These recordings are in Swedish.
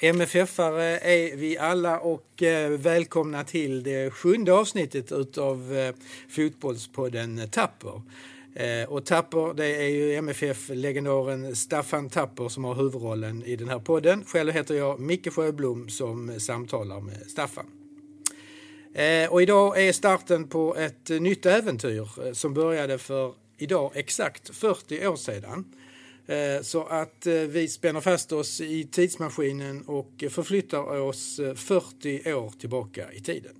MFF-are är vi alla och eh, välkomna till det sjunde avsnittet utav eh, Fotbollspodden Tapper. Eh, och Tapper, det är ju MFF-legendaren Staffan Tapper som har huvudrollen i den här podden. Själv heter jag Micke Sjöblom som samtalar med Staffan. Och idag är starten på ett nytt äventyr som började för idag exakt 40 år sedan. Eh, så att eh, vi spänner fast oss i tidsmaskinen och förflyttar oss eh, 40 år tillbaka i tiden.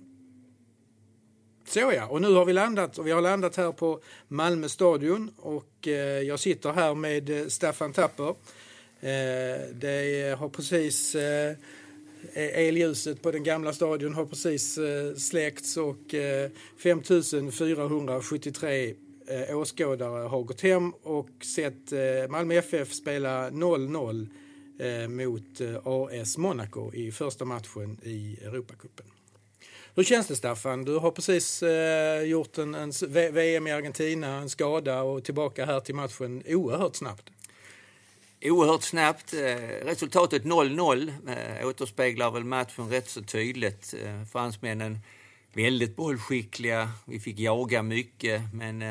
Så ja, och nu har vi landat och vi har landat här på Malmö stadion och jag sitter här med Staffan Tapper. Det har precis e-, Elljuset på den gamla stadion har precis släckts och 5473 eh, åskådare har gått hem och sett eh, Malmö FF spela 0-0 eh, mot eh, AS Monaco i första matchen i Europacupen. Hur känns det Staffan? Du har precis eh, gjort en, en VM i Argentina, en skada och tillbaka här till matchen oerhört snabbt. Oerhört snabbt. Eh, resultatet 0-0 eh, återspeglar väl matchen rätt så tydligt. Eh, fransmännen väldigt bollskickliga, vi fick jaga mycket men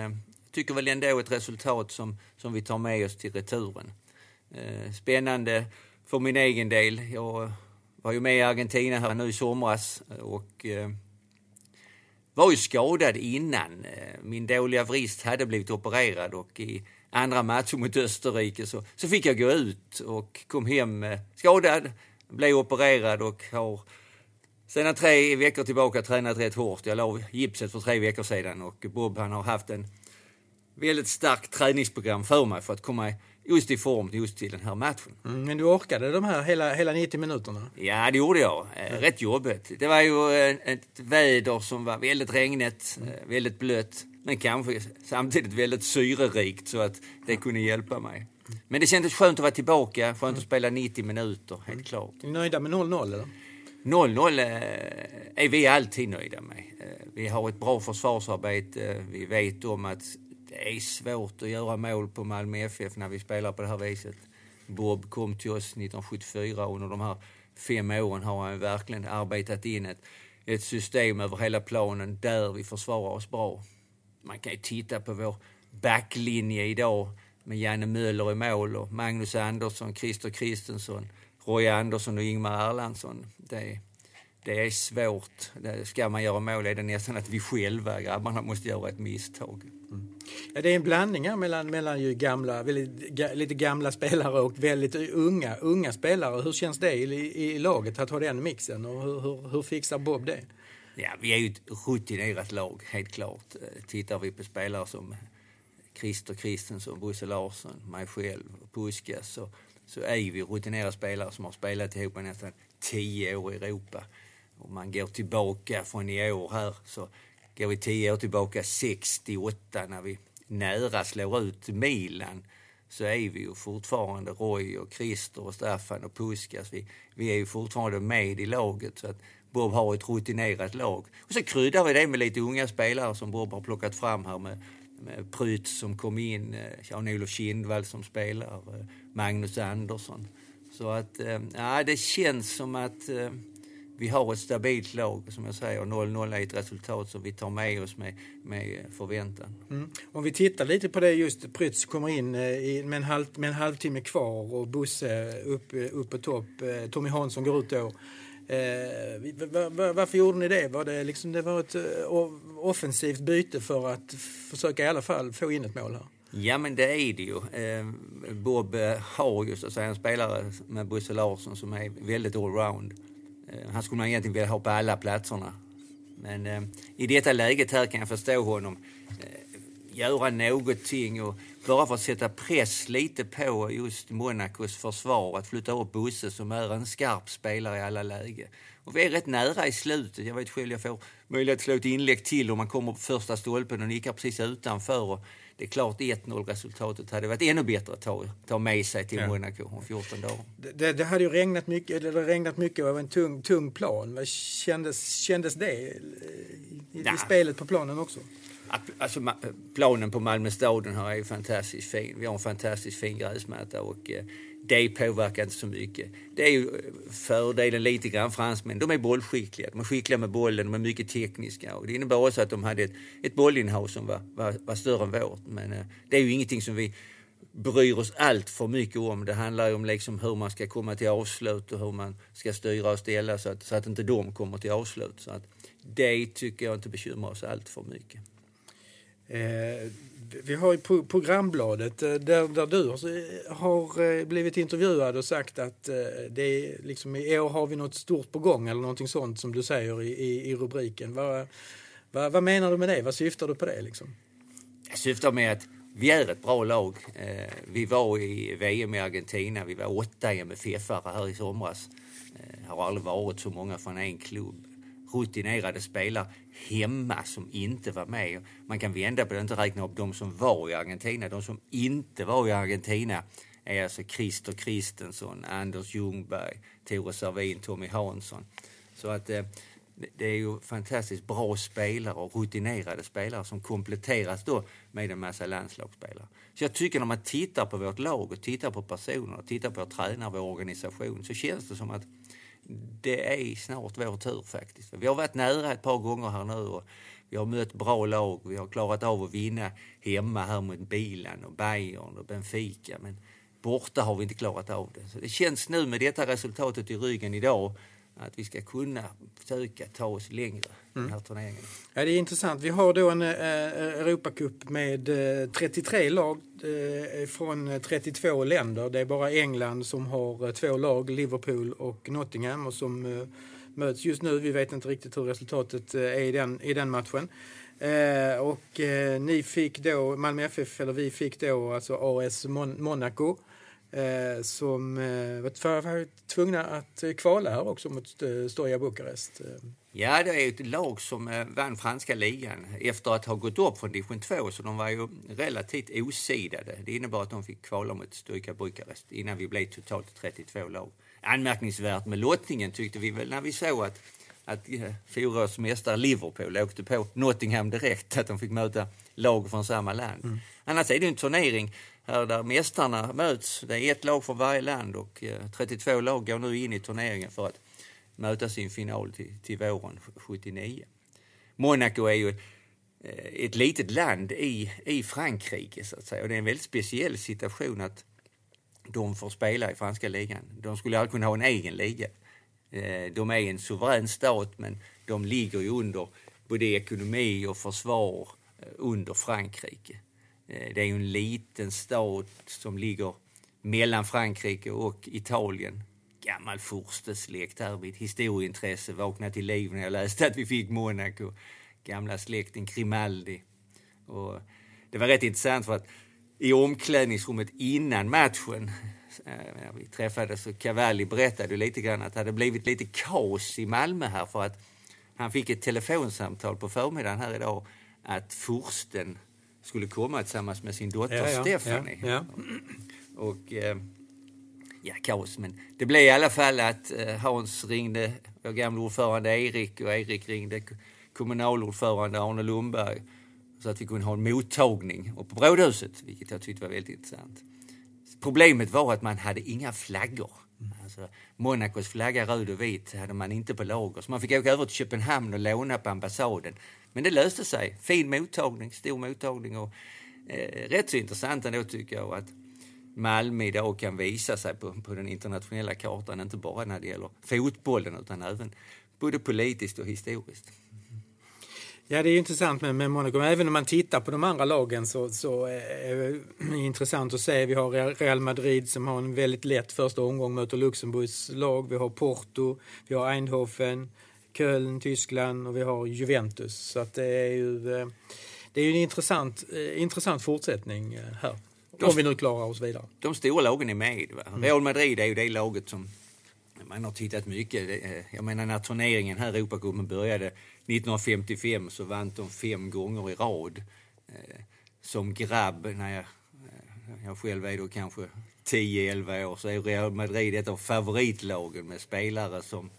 tycker väl ändå ett resultat som, som vi tar med oss till returen. Eh, spännande för min egen del. Jag var ju med i Argentina här nu i somras och eh, var ju skadad innan. Eh, min dåliga vrist hade blivit opererad och i andra matcher mot Österrike så, så fick jag gå ut och kom hem eh, skadad, blev opererad och har sedan tre veckor tillbaka tränat rätt hårt. Jag la gipset för tre veckor sedan och Bob han har haft en väldigt starkt träningsprogram för mig för att komma just i form just till den här matchen. Mm, men du orkade de här hela, hela 90 minuterna? Ja, det gjorde jag. Mm. Rätt jobbigt. Det var ju eh, ett väder som var väldigt regnigt, mm. väldigt blött, men kanske samtidigt väldigt syrerikt så att det kunde hjälpa mig. Men det kändes skönt att vara tillbaka, skönt att spela 90 minuter, helt mm. klart. Är ni nöjda med 0-0 eller? 0-0 är vi alltid nöjda med. Vi har ett bra försvarsarbete. Vi vet om att det är svårt att göra mål på Malmö FF när vi spelar på det här viset. Bob kom till oss 1974 och under de här fem åren har han verkligen arbetat in ett, ett system över hela planen där vi försvarar oss bra. Man kan ju titta på vår backlinje idag med Janne Möller i mål och Magnus Andersson, Christer Kristensson, Roy Andersson och Ingmar Erlandsson. Det, det är svårt. Det ska man göra mål är det nästan att vi själva, grabbarna, måste göra ett misstag. Mm. Ja, det är en blandning här mellan, mellan ju gamla, väldigt, lite gamla spelare och väldigt unga, unga spelare. Hur känns det i, i laget att ha den mixen och hur, hur, hur fixar Bob det? Ja, vi är ju ett rutinerat lag, helt klart. Tittar vi på spelare som Christer Kristensson, Bosse Larsson, mig själv och Puskas så, så är vi rutinerade spelare som har spelat ihop nästan tio år i Europa. Om man går tillbaka från i år här så går vi tio år tillbaka, 68, när vi nära slår ut Milan så är vi ju fortfarande Roy och Christer och Staffan och Puskas. Vi, vi är ju fortfarande med i laget. Så att Bob har ett rutinerat lag. Och så kryddar vi det med lite unga spelare som Bob har plockat fram här med, med Pryt som kom in, eh, Jan-Olof Kindvall som spelar, eh, Magnus Andersson. Så att, eh, ja, det känns som att vi har ett stabilt lag, som jag säger. 0-0 är ett resultat som vi tar med oss med, med förväntan. Mm. Om vi tittar lite på det just, Prytz kommer in eh, med, en halv, med en halvtimme kvar och Bosse upp, upp på topp. Eh, Tommy Hansson går ut då. Eh, varför gjorde ni det? Var det, liksom, det var ett eh, offensivt byte för att försöka i alla fall få in ett mål här? Ja, men det är det ju. Eh, Bob har ju så att säga en spelare med Bosse Larsson som är väldigt allround. Eh, han skulle man egentligen vilja ha på alla platserna. Men eh, i detta läget här kan jag förstå honom eh, göra någonting och bara för att sätta press lite på just Monacos försvar, att flytta upp Bosse som är en skarp spelare i alla lägen. Och vi är rätt nära i slutet. Jag vet själv, jag får möjlighet att slå ett inlägg till om man kommer på första stolpen och nickar precis utanför. Och det är klart 1-0 resultatet hade varit ännu bättre att ta, ta med sig till ja. Monaco om 14 dagar. Det, det, hade ju regnat mycket, det regnat mycket över en tung, tung plan. Kändes, kändes det i, i, i spelet på planen också? Alltså, planen på Malmö stadion här är ju fantastiskt fin. Vi har en fantastiskt fin gräsmatta och eh, det påverkar inte så mycket. Det är ju eh, fördelen lite grann fransmän. De är bollskickliga. De är skickliga med bollen, de är mycket tekniska. Och det innebär också att de hade ett, ett bollinnehav som var, var, var större än vårt. Men eh, det är ju ingenting som vi bryr oss allt för mycket om. Det handlar ju om liksom hur man ska komma till avslut och hur man ska styra och ställa så att, så att inte de kommer till avslut. Så att det tycker jag inte bekymrar oss allt för mycket. Eh, vi har ju programbladet eh, där, där du har eh, blivit intervjuad och sagt att eh, det är liksom, i år har vi något stort på gång eller någonting sånt som du säger i, i, i rubriken. Vad, vad, vad, menar du med det? Vad syftar du på det? Liksom? Jag syftar med att vi är ett bra lag. Vi var i VM i Argentina. Vi var åtta MFF-are här i somras. Det har aldrig varit så många från en klubb rutinerade spelare hemma som inte var med. Man kan vända på det, inte räkna upp de som var i Argentina. De som inte var i Argentina är alltså Christer Kristensson, Anders Ljungberg, Tore Servin, Tommy Hansson. Så att eh, det är ju fantastiskt bra spelare och rutinerade spelare som kompletteras då med en massa landslagsspelare. Så jag tycker när man tittar på vårt lag och tittar på personer, tittar på tränare, vår organisation, så känns det som att det är snart vår tur faktiskt. Vi har varit nära ett par gånger här nu och vi har mött bra lag. Vi har klarat av att vinna hemma här mot Bilan och Bayern och Benfica. Men borta har vi inte klarat av det. Så det känns nu med detta resultatet i ryggen idag att vi ska kunna försöka ta oss längre mm. den här turneringen. Ja, det är intressant. Vi har då en eh, Europacup med eh, 33 lag eh, från 32 länder. Det är bara England som har eh, två lag, Liverpool och Nottingham, och som eh, möts just nu. Vi vet inte riktigt hur resultatet eh, är i den, i den matchen. och ni fick då, Malmö FF, eller vi fick då alltså AS Mon Monaco eh, som eh, var, var tvungna att kvala här också mot eh, Stoja Bukarest. Ja, det är ett lag som eh, vann franska ligan efter att ha gått upp från division 2, så de var ju relativt osidade. Det innebar att de fick kvala mot Stoja Bukarest innan vi blev totalt 32 lag. Anmärkningsvärt med lottningen tyckte vi väl när vi såg att att eh, fjolårets mästare Liverpool åkte på Nottingham direkt, att de fick möta lag från samma land. Mm. Annars är det en turnering här där mästarna möts. Det är ett lag från varje land och eh, 32 lag går nu in i turneringen för att möta sin final till, till våren 79. Monaco är ju eh, ett litet land i, i Frankrike så att säga och det är en väldigt speciell situation att de får spela i franska ligan. De skulle aldrig kunna ha en egen liga. Eh, de är en suverän stat men de ligger ju under både ekonomi och försvar under Frankrike. Eh, det är ju en liten stat som ligger mellan Frankrike och Italien. Gammal furstesläkt här, mitt historieintresse vaknade till liv när jag läste att vi fick Monaco. Gamla släkten Grimaldi. Och det var rätt intressant för att i omklädningsrummet innan matchen eh, när vi träffades så Cavalli berättade lite grann att det hade blivit lite kaos i Malmö här för att han fick ett telefonsamtal på förmiddagen här idag att fursten skulle komma tillsammans med sin dotter ja, ja, Stephanie. Ja, och eh, ja, kaos. Men det blev i alla fall att eh, Hans ringde vår gamla ordförande Erik och Erik ringde kommunalordförande Arne Lundberg så att vi kunde ha en mottagning och på Brådhuset, vilket jag tyckte var väldigt intressant. Problemet var att man hade inga flaggor. Alltså, Monacos flagga röd och vit hade man inte på lager, så man fick åka över till Köpenhamn och låna på ambassaden. Men det löste sig. Fin mottagning, stor mottagning och eh, rätt så intressant ändå tycker jag att Malmö idag kan visa sig på, på den internationella kartan, inte bara när det gäller fotbollen utan även både politiskt och historiskt. Ja, det är intressant med, med Monaco. Även om man tittar på de andra lagen så, så eh, är det intressant att se. Vi har Real Madrid som har en väldigt lätt första omgång, möter Luxemburgs lag. Vi har Porto, vi har Eindhoven, Köln, Tyskland och vi har Juventus. Så att det är ju, eh, det är ju en intressant, eh, intressant fortsättning eh, här. De, om vi nu klarar oss vidare. De stora lagen är med. Va? Mm. Real Madrid är ju det laget som man har tittat mycket. Jag menar när turneringen här, Europacupen, började 1955 så vann de fem gånger i rad. Som grabb, när jag, jag själv är då kanske 10-11 år, så är Real Madrid ett av favoritlagen med spelare som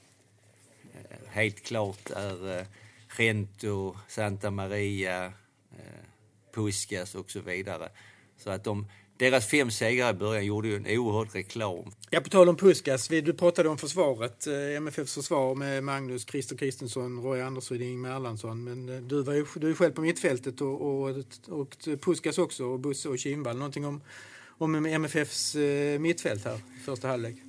helt klart är eh, Rento, Santa Maria, eh, Puskas och så vidare. Så att de, deras fem segrar i början gjorde ju en oerhörd reklam. Ja, på tal om Puskas, du pratade om försvaret, eh, MFFs försvar med Magnus, Christer Kristensson, Roy Andersson och Ingemar Erlandsson. Men eh, du, var ju, du är själv på mittfältet och, och, och Puskas också och Bosse och Kindvall. Någonting om, om MFFs mittfält här i första halvlek?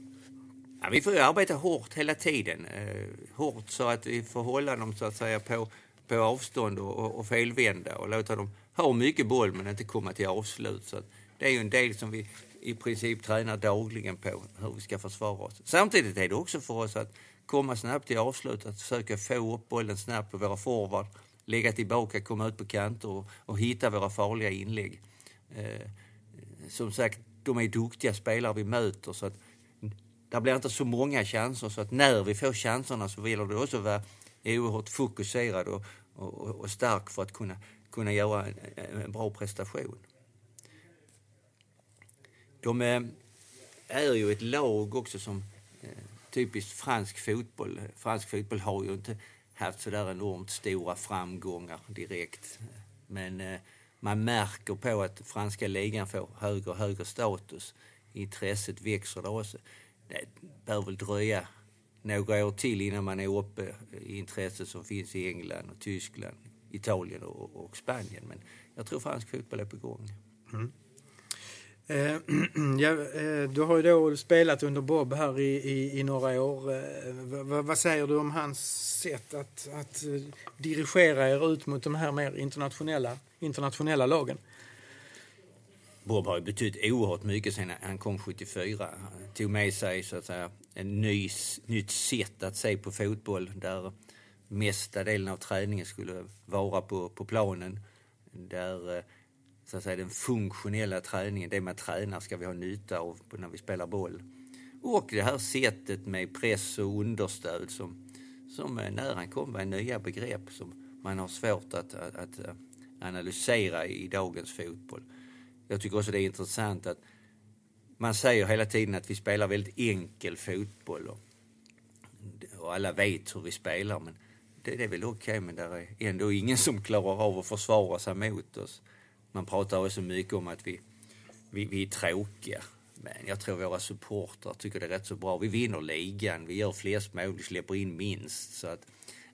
Ja, vi får ju arbeta hårt hela tiden. Eh, hårt så att vi får hålla dem så att säga på, på avstånd och, och, och felvända och låta dem ha mycket boll men inte komma till avslut. Så det är ju en del som vi i princip tränar dagligen på, hur vi ska försvara oss. Samtidigt är det också för oss att komma snabbt till avslut, att försöka få upp bollen snabbt på våra forward, lägga tillbaka, komma ut på kanter och, och hitta våra farliga inlägg. Eh, som sagt, de är duktiga spelare vi möter så att det blir inte så många chanser så att när vi får chanserna så vill det också vara oerhört fokuserad och, och, och stark för att kunna, kunna göra en, en bra prestation. De är, är ju ett lag också som eh, typiskt fransk fotboll. Fransk fotboll har ju inte haft så där enormt stora framgångar direkt. Men eh, man märker på att franska ligan får högre och högre status. Intresset växer där också det bör väl dröja några år till innan man är uppe i intresset som finns i England och Tyskland, Italien och, och Spanien. Men jag tror fransk fotboll är på gång. Mm. Eh, ja, eh, du har ju då spelat under Bob här i, i, i några år. Eh, v, vad, vad, säger du om hans sätt att, att dirigera er ut mot de här mer internationella, internationella lagen? Bob har betytt oerhört mycket sen han kom 74. Han tog med sig så att säga en ny, nytt sätt att se på fotboll där mesta delen av träningen skulle vara på, på planen. Där eh, så att säga, den funktionella träningen, det man tränar, ska vi ha nytta av när vi spelar boll. Och det här sättet med press och understöd som, som eh, när han kom var nya begrepp som man har svårt att, att, att eh, analysera i dagens fotboll. Jag tycker också det är intressant att man säger hela tiden att vi spelar väldigt enkel fotboll och, och alla vet hur vi spelar. Men det, det är väl okej, okay, men det är ändå ingen som klarar av att försvara sig mot oss. Man pratar också mycket om att vi, vi, vi är tråkiga. Men jag tror våra supportrar tycker det är rätt så bra. Vi vinner ligan, vi gör flest mål, vi släpper in minst. Så att,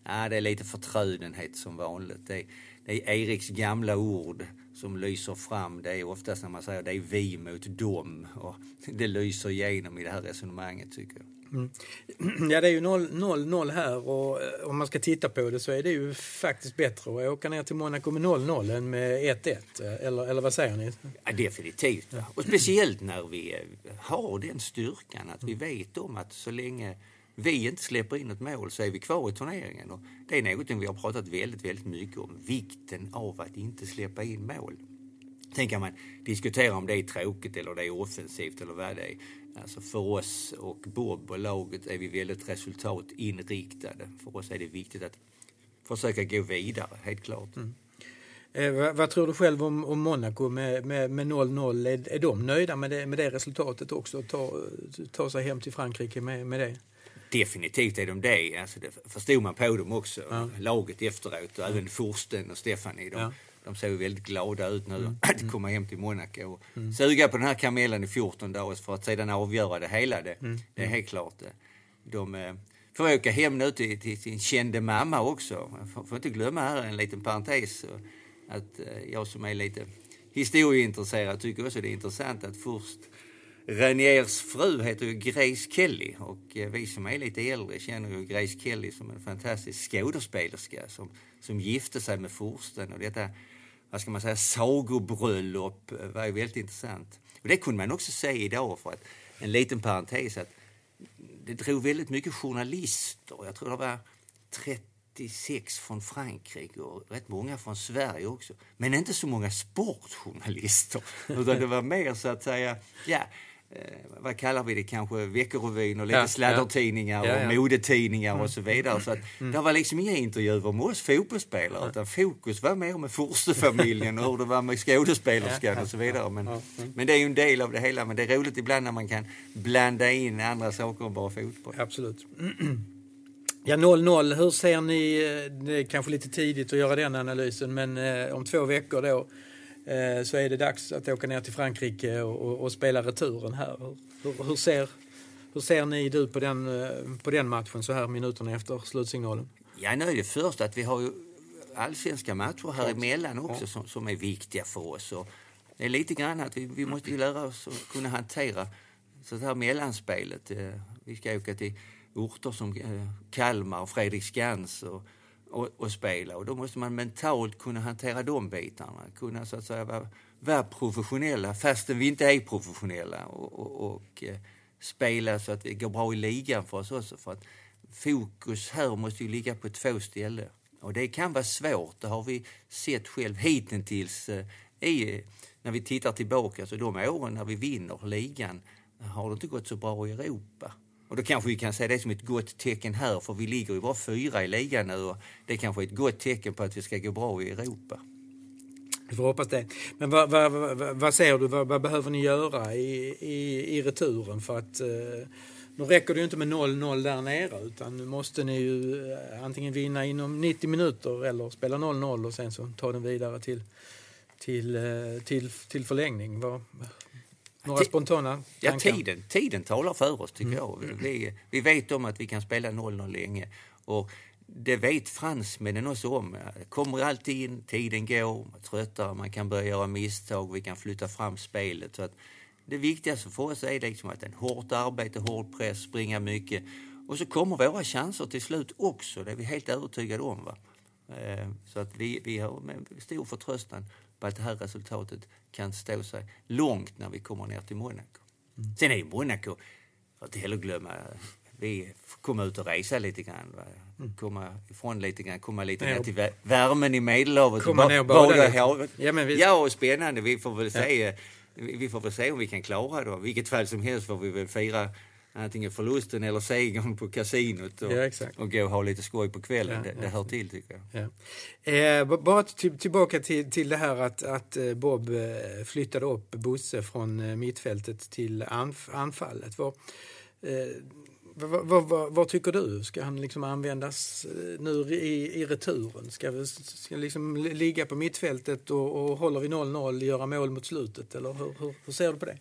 ja, det är lite förtrödenhet som vanligt. Det är, det är Eriks gamla ord som lyser fram. Det är oftast när man säger det är vi mot dem. Och det lyser igenom i det här resonemanget tycker jag. Mm. Ja, det är ju 0-0 här och eh, om man ska titta på det så är det ju faktiskt bättre att åka ner till Monaco med 0-0 än med 1-1. Eller, eller vad säger ni? Ja, definitivt. Och speciellt när vi eh, har den styrkan att vi vet om att så länge vi inte släpper in ett mål så är vi kvar i turneringen. Och det är något vi har pratat väldigt, väldigt mycket om. Vikten av att inte släppa in mål. Sen kan man diskutera om det är tråkigt eller det är offensivt eller vad det är. Alltså för oss och Bob och laget är vi väldigt resultatinriktade. För oss är det viktigt att försöka gå vidare, helt klart. Mm. Eh, vad, vad, tror du själv om, om Monaco med 0-0? Är, är de nöjda med det, med det resultatet också? Ta, ta sig hem till Frankrike med, med det? Definitivt är de det. Alltså det förstod man på dem också. Ja. Laget efteråt och ja. även Forsten och Stefanie. De, ja. de såg väldigt glada ut nu mm. att komma hem till Monaco och mm. suga på den här kamelen i 14 dagar för att sedan avgöra det hela. Det, mm. det är helt klart. De eh, får åka hem nu till, till sin kände mamma också. Får, får inte glömma här en liten parentes. Att eh, jag som är lite historieintresserad tycker också det är intressant att först Reniers fru heter ju Grace Kelly och eh, vi som är lite äldre känner ju Grace Kelly som en fantastisk skådespelerska som, som gifte sig med fursten och detta, vad ska man säga, sagobröllop eh, var ju väldigt intressant. Och det kunde man också se idag för att, en liten parentes, att det drog väldigt mycket journalister. Jag tror det var 36 från Frankrike och rätt många från Sverige också. Men inte så många sportjournalister. Utan det var mer så att säga, ja, vad kallar vi det kanske, Veckorevyn och lite ja, sladdertidningar ja. Ja, och modetidningar och så vidare. Så att mm. Det var liksom inga intervjuer med oss fotbollsspelare mm. utan fokus var mer med Forstefamiljen och hur det var med skådespelerskan och så vidare. Men, mm. men det är ju en del av det hela. Men det är roligt ibland när man kan blanda in andra saker än bara fotboll. Absolut. Ja, 0-0. Hur ser ni, eh, det är kanske lite tidigt att göra den analysen, men eh, om två veckor då eh, så är det dags att åka ner till Frankrike och, och, spela returen här. Hur, hur, ser, hur ser ni du på den, eh, på den matchen så här minuterna efter slutsignalen? Ja, nu är det först att vi har ju allsvenska matcher här emellan också ja. som, som är viktiga för oss. Och det är lite grann att vi, vi måste lära oss att kunna hantera så här mellanspelet. Eh, vi ska åka till orter som eh, Kalmar och Fredriksskans och, och, och, spela. Och då måste man mentalt kunna hantera de bitarna. Kunna så att säga vara, vara professionella fastän vi inte är professionella. Och, och, och eh, spela så att det går bra i ligan för oss också. För att fokus här måste ju ligga på två ställen. Och det kan vara svårt, det har vi sett själv hittills eh, i, när vi tittar tillbaka. Så de åren när vi vinner ligan har det inte gått så bra i Europa. Och då kanske vi kan se det som ett gott tecken här, för vi ligger ju bara fyra i ligan nu och det kanske är ett gott tecken på att vi ska gå bra i Europa. Vi får hoppas det. Men vad, vad, vad, vad ser du, vad, behöver ni göra i, i, i returen för att eh, nu räcker det ju inte med 0-0 där nere utan nu måste ni ju eh, antingen vinna inom 90 minuter eller spela 0-0 och sen så ta den vidare till, till, eh, till, till förlängning. Vad, några spontana tankar? Ja, tiden, tiden talar för oss tycker mm. jag. Vi, vi vet om att vi kan spela 0-0 länge. Och det vet fransmännen också om. Kommer alltid in, tiden går, man tröttar, man kan börja göra misstag, vi kan flytta fram spelet. Så att det viktigaste för oss är liksom att en hårt arbete, hård press, springa mycket. Och så kommer våra chanser till slut också, det är vi helt övertygade om. Va? Eh, så att vi, vi har med stor förtröstan på att det här resultatet kan stå sig långt när vi kommer ner till Monaco. Mm. Sen är ju Monaco, för att heller glömma, vi komma ut och resa lite grann. Va? Mm. Komma ifrån lite grann, komma lite ner till värmen i Medelhavet. Komma ner och bada Ja, men vi... ja, och spännande. Vi får väl ja. se vi får väl se om vi kan klara det. I vilket fall som helst får vi väl fira antingen förlusten eller segern på kasinot och, ja, och gå och ha lite skoj på kvällen. Ja, det, det hör till tycker jag. Ja. Eh, bara till, tillbaka till, till det här att, att eh, Bob eh, flyttade upp Bosse från eh, mittfältet till anf anfallet. Var, eh, vad, vad, vad, vad, tycker du? Ska han liksom användas nu i, i returen? Ska vi ska liksom ligga på mittfältet och, och håller vi 0-0 göra mål mot slutet? Eller hur, hur, hur, ser du på det?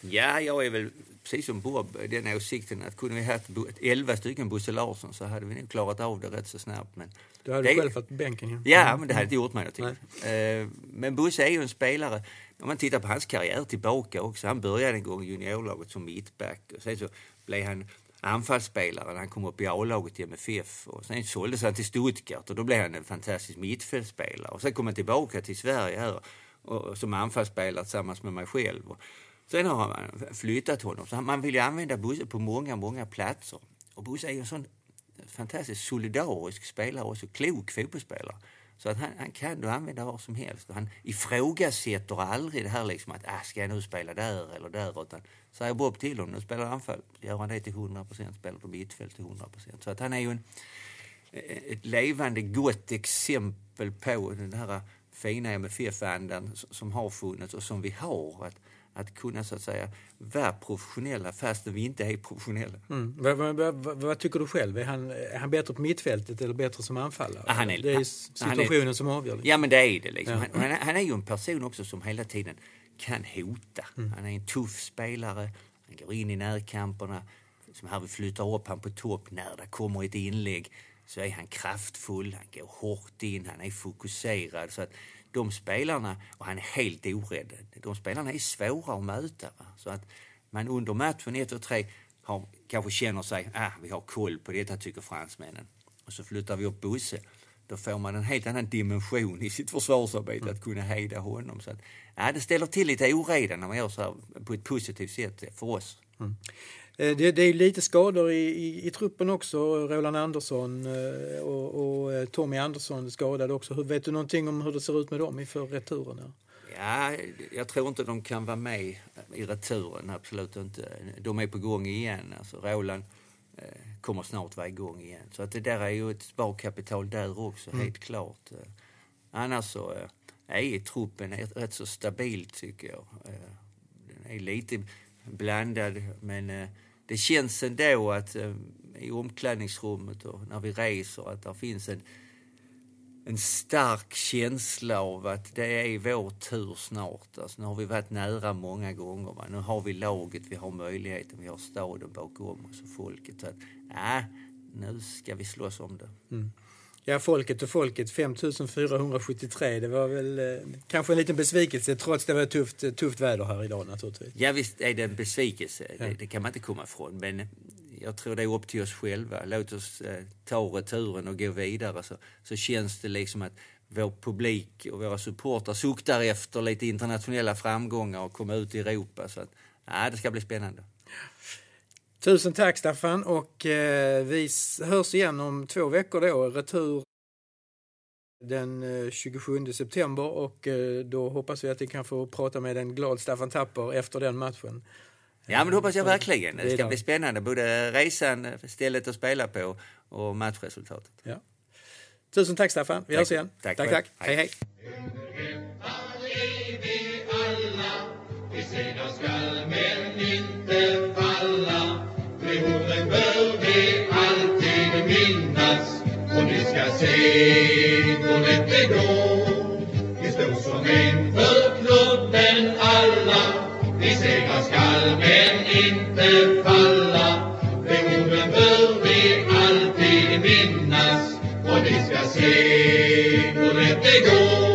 Ja, jag är väl precis som Bob den åsikten att kunde vi haft 11 stycken Bosse Larsson så hade vi nog klarat av det rätt så snabbt. Men du hade det, själv fått bänken ja. Ja, men det hade inte gjort mig någonting. Men Bosse är ju en spelare, om man tittar på hans karriär tillbaka också, han började en gång i juniorlaget som mittback och sen så blev han anfallsspelare när han kom upp i A-laget i MFF. Och sen såldes han till Stuttgart och då blev han en fantastisk mittfältspelare. Och sen kom han tillbaka till Sverige här och, och som anfallsspelare tillsammans med mig själv. Och sen har man flyttat honom. Så man vill ju använda Bosse på många, många platser. Och Bosse är ju en sån fantastiskt solidarisk spelare och så klok fotbollsspelare. Så att han, han kan du använda var som helst. Han ifrågasätter aldrig det här liksom att ah, ska jag nu spela där eller där. Utan säger Bob till honom, nu spelar anfall, gör han det till 100 procent, spelar på mittfält till 100 procent. Så att han är ju en, eh, ett levande gott exempel på den här fina MFF-andan som har funnits och som vi har. Att, att kunna så att säga vara professionella fastän vi inte är professionella. Mm. Vad, vad, vad, vad, tycker du själv? Är han, är han bättre på mittfältet eller bättre som anfallare? Ah, han är, det är situationen är, som avgör. Liksom. Ja men det är det. Liksom. Ja. Han, han, är ju en person också som hela tiden kan hota. Mm. Han är en tuff spelare, han går in i närkamperna. Som här vi flyttar upp han på topp när det kommer ett inlägg så är han kraftfull, han går hårt in, han är fokuserad. Så att de spelarna, och han är helt orädd, de spelarna är svåra att möta. Va? Så att man under matchen 1 och 3 har, kanske känner sig, ah, vi har koll på detta tycker fransmännen. Och så flyttar vi upp Bosse. Då får man en helt annan dimension i sitt försvarsarbete mm. att kunna hejda honom. Så att, ja, det ställer till lite oreda när man gör så här på ett positivt sätt för oss. Mm. Eh, det, det, är lite skador i, i, i, truppen också. Roland Andersson eh, och, och, eh, Tommy Andersson skadade också. Hur, vet du någonting om hur det ser ut med dem inför returen? Ja, jag tror inte de kan vara med i returen, absolut inte. De är på gång igen. Alltså, Roland kommer snart vara igång igen. Så att det där är ju ett sparkapital där också, mm. helt klart. Annars så är truppen rätt så stabil tycker jag. Den är lite blandad men det känns ändå att eh, i omklädningsrummet och när vi reser att det finns en, en stark känsla av att det är vår tur snart. Alltså, nu har vi varit nära många gånger. Va? Nu har vi laget, vi har möjligheten, vi har staden bakom oss och folket. Så att, äh, nu ska vi slåss om det. Mm. Ja, folket och folket, 5473. Det var väl eh, kanske en liten besvikelse trots det var tufft, tufft väder här idag naturligtvis. Ja, visst är det en besvikelse. Ja. Det, det, kan man inte komma ifrån. Men jag tror det är upp till oss själva. Låt oss eh, ta returen och gå vidare så, så känns det liksom att vår publik och våra supportrar suktar efter lite internationella framgångar och komma ut i Europa. Så att, ja, det ska bli spännande. Tusen tack Staffan och eh, vi hörs igen om två veckor då. Retur den 27 eh, september och eh, då hoppas vi att vi kan få prata med en glad Staffan Tapper efter den matchen. Ja, men det hoppas jag verkligen. Det ska bli spännande, både resan, stället att spela på och matchresultatet. Ja. Tusen tack Staffan, vi tack. hörs igen. Tack, tack. tack. Hej, hej. Unionen bör vi alltid minnas och ni ska se hur lätt det går. Vi står som en för klubben alla. Vi segrar skall men inte falla. Unionen bör vi alltid minnas och ni ska se hur lätt det går.